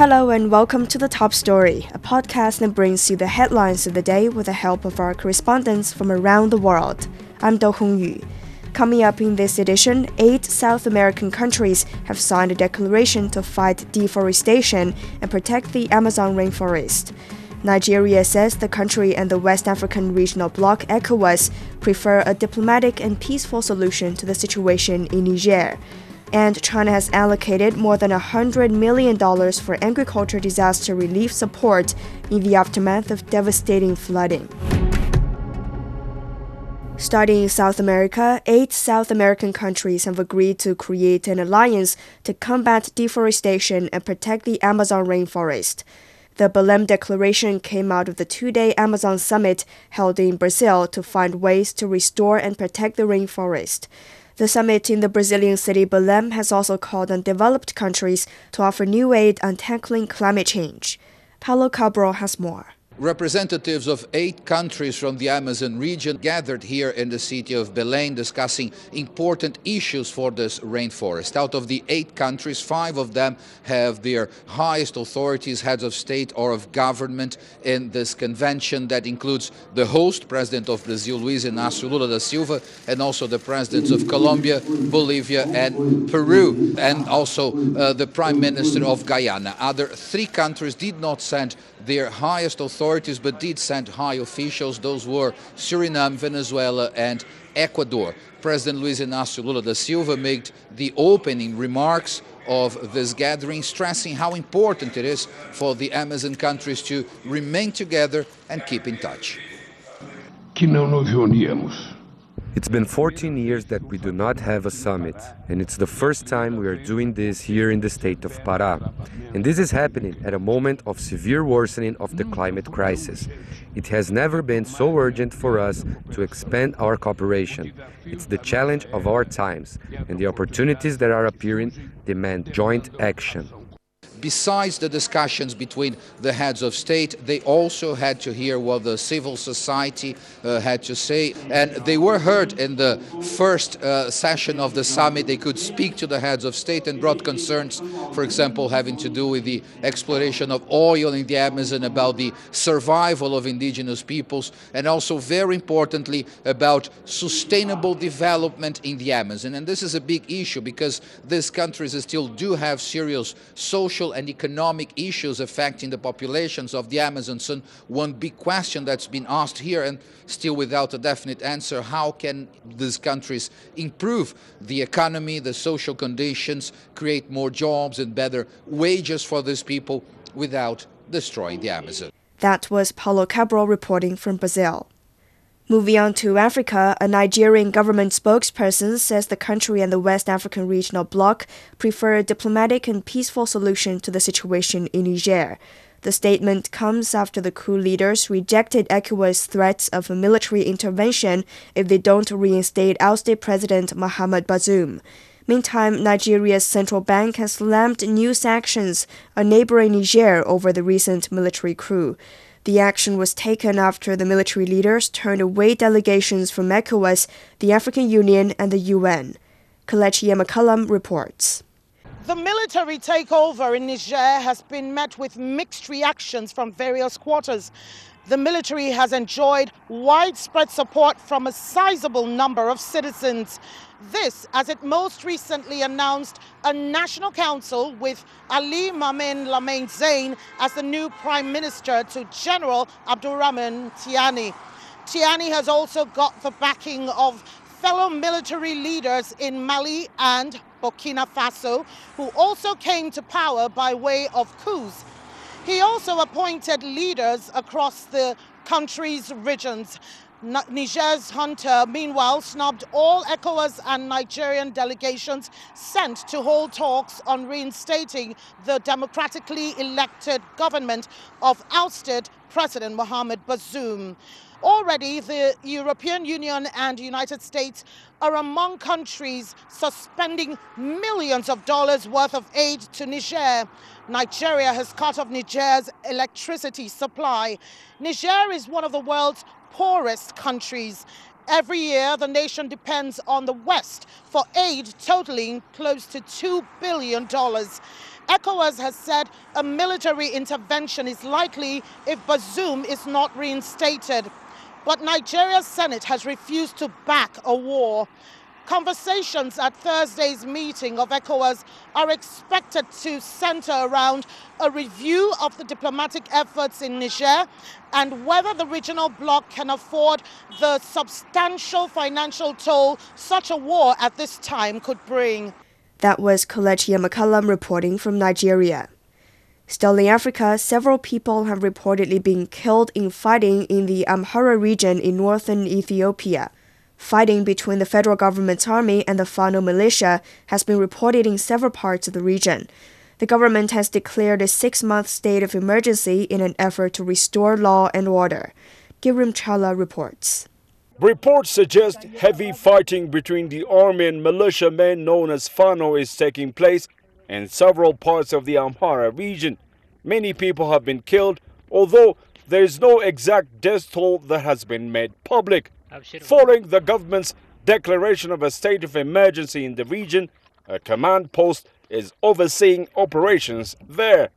Hello and welcome to the Top Story, a podcast that brings you the headlines of the day with the help of our correspondents from around the world. I'm Do Hongyu. Coming up in this edition, eight South American countries have signed a declaration to fight deforestation and protect the Amazon rainforest. Nigeria says the country and the West African Regional Bloc ECOWAS prefer a diplomatic and peaceful solution to the situation in Niger. And China has allocated more than $100 million for agriculture disaster relief support in the aftermath of devastating flooding. Starting in South America, eight South American countries have agreed to create an alliance to combat deforestation and protect the Amazon rainforest. The Belém Declaration came out of the two day Amazon summit held in Brazil to find ways to restore and protect the rainforest. The summit in the Brazilian city Belém has also called on developed countries to offer new aid on tackling climate change. Paulo Cabral has more. Representatives of eight countries from the Amazon region gathered here in the city of Belém discussing important issues for this rainforest. Out of the eight countries, five of them have their highest authorities, heads of state or of government in this convention that includes the host, President of Brazil, Luiz Inácio Lula da Silva, and also the presidents of Colombia, Bolivia, and Peru, and also uh, the Prime Minister of Guyana. Other three countries did not send their highest authorities, but did send high officials. Those were Suriname, Venezuela, and Ecuador. President Luiz Inácio Lula da Silva made the opening remarks of this gathering, stressing how important it is for the Amazon countries to remain together and keep in touch. Que não nos reuníamos it's been 14 years that we do not have a summit, and it's the first time we are doing this here in the state of Pará. And this is happening at a moment of severe worsening of the climate crisis. It has never been so urgent for us to expand our cooperation. It's the challenge of our times, and the opportunities that are appearing demand joint action besides the discussions between the heads of state, they also had to hear what the civil society uh, had to say. And they were heard in the first uh, session of the summit. They could speak to the heads of state and brought concerns, for example, having to do with the exploration of oil in the Amazon, about the survival of indigenous peoples, and also, very importantly, about sustainable development in the Amazon. And this is a big issue because these countries still do have serious social social and economic issues affecting the populations of the Amazon. So one big question that's been asked here and still without a definite answer, how can these countries improve the economy, the social conditions, create more jobs and better wages for these people without destroying the Amazon? That was Paulo Cabral reporting from Brazil. Moving on to Africa, a Nigerian government spokesperson says the country and the West African regional bloc prefer a diplomatic and peaceful solution to the situation in Niger. The statement comes after the coup leaders rejected ECOWAS threats of military intervention if they don't reinstate ousted President Mohamed Bazoum. Meantime, Nigeria's central bank has slammed new sanctions on neighboring Niger over the recent military coup. The action was taken after the military leaders turned away delegations from ECOWAS, the African Union, and the UN. Kelechi Emekalam reports. The military takeover in Niger has been met with mixed reactions from various quarters. The military has enjoyed widespread support from a sizable number of citizens. This, as it most recently announced a national council with Ali Mamin Lamine Zeine as the new prime minister to General Abdurrahman Tiani. Tiani has also got the backing of fellow military leaders in Mali and Burkina Faso, who also came to power by way of coups. He also appointed leaders across the country's regions. Niger's junta, meanwhile, snubbed all ECOWAS and Nigerian delegations sent to hold talks on reinstating the democratically elected government of ousted President Mohamed Bazoum. Already, the European Union and United States are among countries suspending millions of dollars worth of aid to Niger. Nigeria has cut off Niger's electricity supply. Niger is one of the world's poorest countries. Every year, the nation depends on the West for aid totaling close to $2 billion. ECOWAS has said a military intervention is likely if Bazoum is not reinstated. But Nigeria's Senate has refused to back a war. Conversations at Thursday's meeting of ECOWAS are expected to center around a review of the diplomatic efforts in Niger and whether the regional bloc can afford the substantial financial toll such a war at this time could bring. That was Kelechi Emekalam reporting from Nigeria. Still in Africa, several people have reportedly been killed in fighting in the Amhara region in northern Ethiopia. Fighting between the federal government's army and the Fano militia has been reported in several parts of the region. The government has declared a six month state of emergency in an effort to restore law and order. Girum Chala reports. Reports suggest heavy fighting between the army and militiamen known as Fano is taking place in several parts of the Amhara region. Many people have been killed, although there is no exact death toll that has been made public. Following the government's declaration of a state of emergency in the region, a command post is overseeing operations there.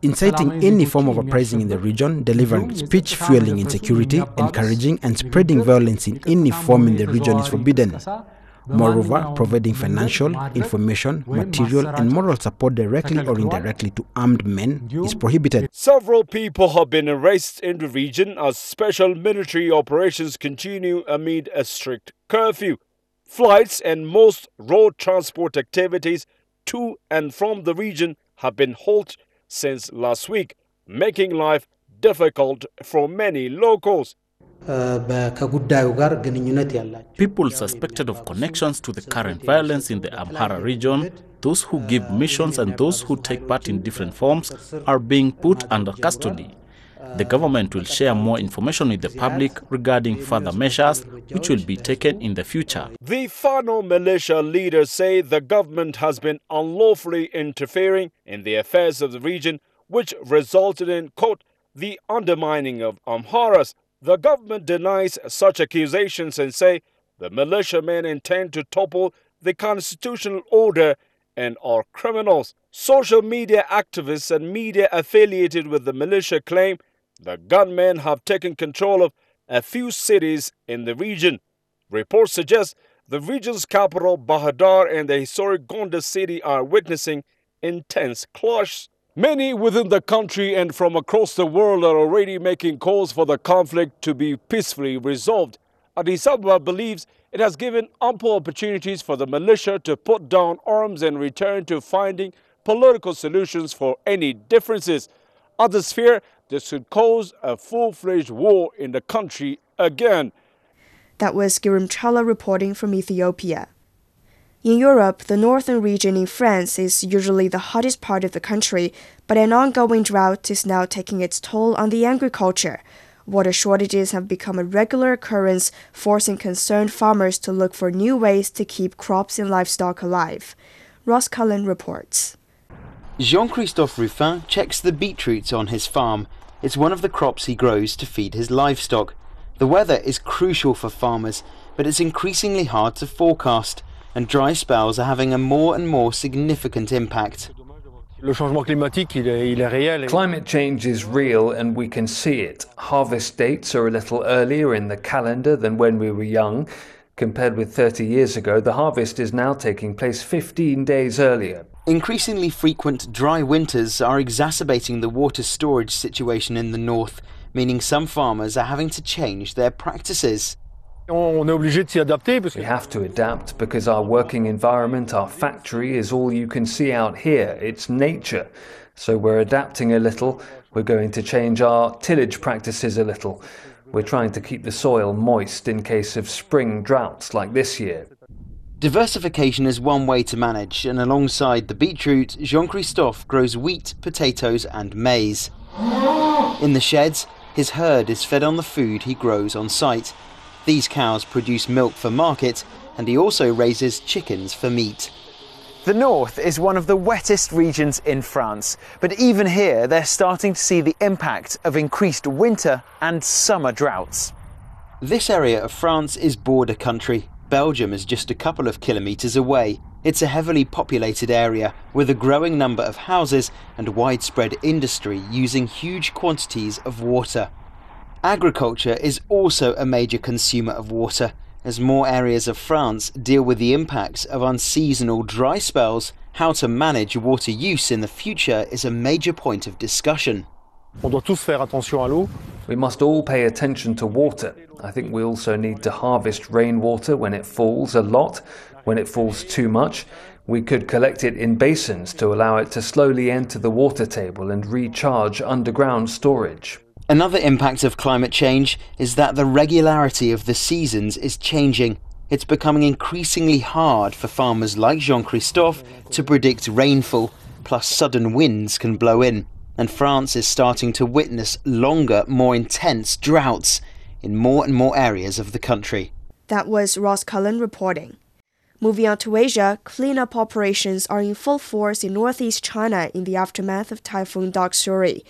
Inciting any form of uprising in the region, delivering speech fueling insecurity, encouraging and spreading violence in any form in the region is forbidden. Moreover, providing financial, information, material, and moral support directly or indirectly to armed men is prohibited. Several people have been arrested in the region as special military operations continue amid a strict curfew. Flights and most road transport activities to and from the region have been halted since last week, making life difficult for many locals. People suspected of connections to the current violence in the Amhara region, those who give missions and those who take part in different forms are being put under custody. The government will share more information with the public regarding further measures which will be taken in the future. The Fano militia leaders say the government has been unlawfully interfering in the affairs of the region, which resulted in, quote, the undermining of Amharas the government denies such accusations and say the militiamen intend to topple the constitutional order and are criminals. Social media activists and media affiliated with the militia claim the gunmen have taken control of a few cities in the region. Reports suggest the region's capital, Bahir Dar, and the historic Gondar city are witnessing intense clashes. Many within the country and from across the world are already making calls for the conflict to be peacefully resolved. Addis Ababa believes it has given ample opportunities for the militia to put down arms and return to finding political solutions for any differences. Others fear this could cause a full-fledged war in the country again. That was Girum Chala reporting from Ethiopia. In Europe, the northern region in France is usually the hottest part of the country, but an ongoing drought is now taking its toll on the agriculture. Water shortages have become a regular occurrence, forcing concerned farmers to look for new ways to keep crops and livestock alive. Ross Cullen reports. Jean Christophe Ruffin checks the beetroots on his farm. It's one of the crops he grows to feed his livestock. The weather is crucial for farmers, but it's increasingly hard to forecast and dry spells are having a more and more significant impact. Climate change is real and we can see it. Harvest dates are a little earlier in the calendar than when we were young. Compared with 30 years ago, the harvest is now taking place 15 days earlier. Increasingly frequent dry winters are exacerbating the water storage situation in the north, meaning some farmers are having to change their practices. We have to adapt because our working environment, our factory, is all you can see out here. It's nature. So we're adapting a little. We're going to change our tillage practices a little. We're trying to keep the soil moist in case of spring droughts like this year. Diversification is one way to manage, and alongside the beetroot, Jean Christophe grows wheat, potatoes, and maize. In the sheds, his herd is fed on the food he grows on site. These cows produce milk for market, and he also raises chickens for meat. The north is one of the wettest regions in France, but even here they're starting to see the impact of increased winter and summer droughts. This area of France is border country. Belgium is just a couple of kilometres away. It's a heavily populated area with a growing number of houses and widespread industry using huge quantities of water. Agriculture is also a major consumer of water, as more areas of France deal with the impacts of unseasonal dry spells. How to manage water use in the future is a major point of discussion. We must all pay attention to water. I think we also need to harvest rainwater when it falls a lot. When it falls too much, we could collect it in basins to allow it to slowly enter the water table and recharge underground storage. Another impact of climate change is that the regularity of the seasons is changing. It's becoming increasingly hard for farmers like Jean Christophe to predict rainfall, plus sudden winds can blow in. And France is starting to witness longer, more intense droughts in more and more areas of the country. That was Ross Cullen reporting. Moving on to Asia, cleanup operations are in full force in northeast China in the aftermath of Typhoon Doksuri.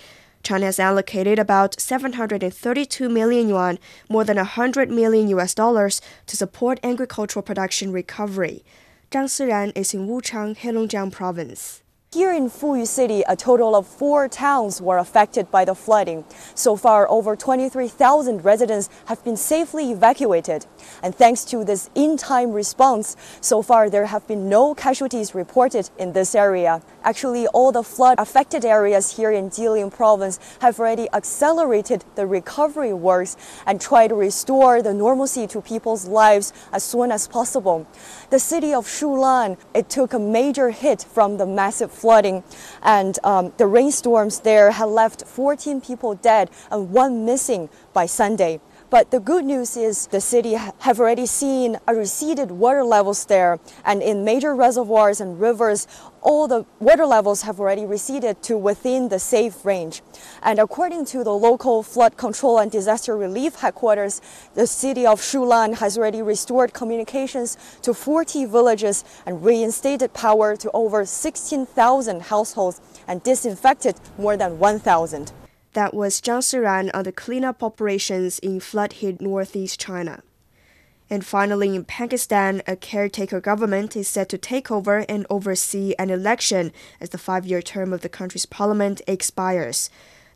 China has allocated about 732 million yuan, more than 100 million US dollars, to support agricultural production recovery. Zhang Siran is in Wuchang, Heilongjiang province. Here in Fuyu City, a total of four towns were affected by the flooding. So far, over 23,000 residents have been safely evacuated. And thanks to this in-time response, so far there have been no casualties reported in this area. Actually, all the flood-affected areas here in Jilin province have already accelerated the recovery works and tried to restore the normalcy to people's lives as soon as possible. The city of Shulan, it took a major hit from the massive flooding, and um, the rainstorms there had left 14 people dead and one missing by Sunday. But the good news is the city have already seen a receded water levels there, and in major reservoirs and rivers, all the water levels have already receded to within the safe range. And according to the local flood control and disaster relief headquarters, the city of Shulan has already restored communications to 40 villages and reinstated power to over 16,000 households and disinfected more than 1,000. That was Zhang Siran on the cleanup operations in flood hit northeast China. And finally, in Pakistan, a caretaker government is set to take over and oversee an election as the five year term of the country's parliament expires.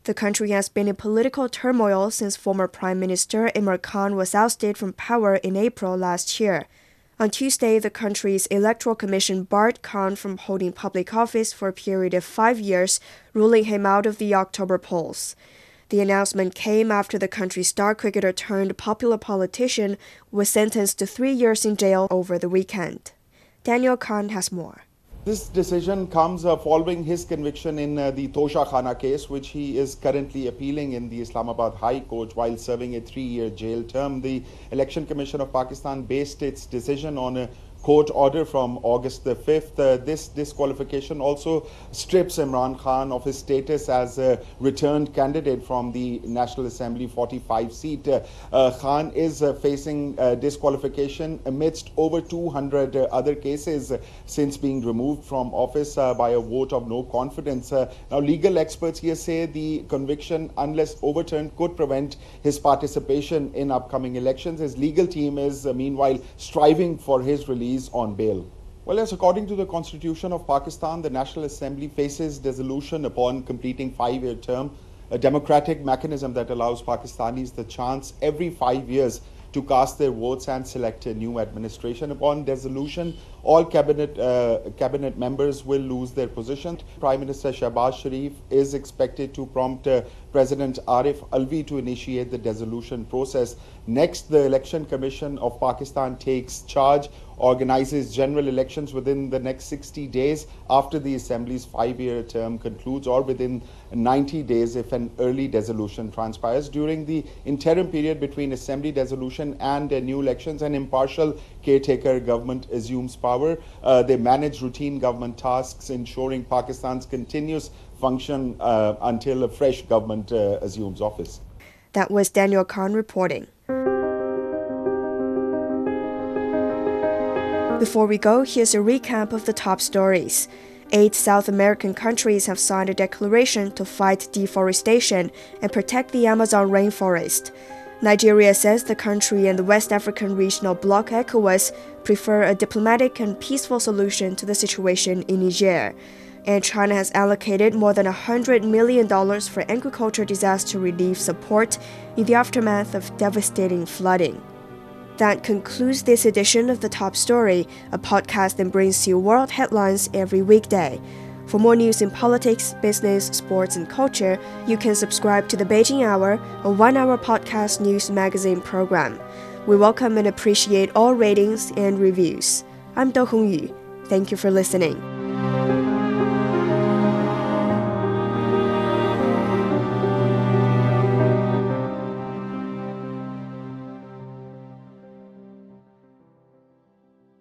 The country has been in political turmoil since former Prime Minister Imran Khan was ousted from power in April last year. On Tuesday, the country's electoral commission barred Khan from holding public office for a period of five years, ruling him out of the October polls. The announcement came after the country's star cricketer turned popular politician was sentenced to three years in jail over the weekend. Daniel Khan has more. This decision comes uh, following his conviction in uh, the Toshakhana case, which he is currently appealing in the Islamabad High Court while serving a three year jail term. The Election Commission of Pakistan based its decision on a court order from August the 5th. Uh, this disqualification also strips Imran Khan of his status as a returned candidate from the National Assembly 45 seat. Uh, uh, Khan is uh, facing uh, disqualification amidst over 200 uh, other cases since being removed from office by a vote of no confidence. now, legal experts here say the conviction, unless overturned, could prevent his participation in upcoming elections. His legal team is, meanwhile, striving for his release release on bail. Well, yes, according to the Constitution of Pakistan, the National Assembly faces dissolution upon completing five-year term, a democratic mechanism that allows Pakistanis the chance every five years to cast their votes and select a new administration. Upon dissolution, all cabinet uh, cabinet members will lose their position. Prime Minister Shehbaz Sharif is expected to prompt President Arif Alvi to initiate the dissolution process. Next, the Election Commission of Pakistan takes charge, organizes general elections within the next 60 days after the Assembly's five-year term concludes or within 90 days if an early dissolution transpires. During the interim period between Assembly dissolution and new elections, an impartial caretaker government assumes power. Uh, they manage routine government tasks, ensuring Pakistan's continuous function uh, until a fresh government uh, assumes office. That was Daniel Khan reporting. Before we go, here's a recap of the top stories. Eight South American countries have signed a declaration to fight deforestation and protect the Amazon rainforest. Nigeria says the country and the West African Regional Bloc ECOWAS prefer a diplomatic and peaceful solution to the situation in Niger. And China has allocated more than $100 million for agriculture disaster relief support in the aftermath of devastating flooding. That concludes this edition of The Top Story, a podcast that brings you world headlines every weekday. For more news in politics, business, sports, and culture, you can subscribe to the Beijing Hour, a one hour podcast news magazine program. We welcome and appreciate all ratings and reviews. I'm Do Hongyu. Thank you for listening.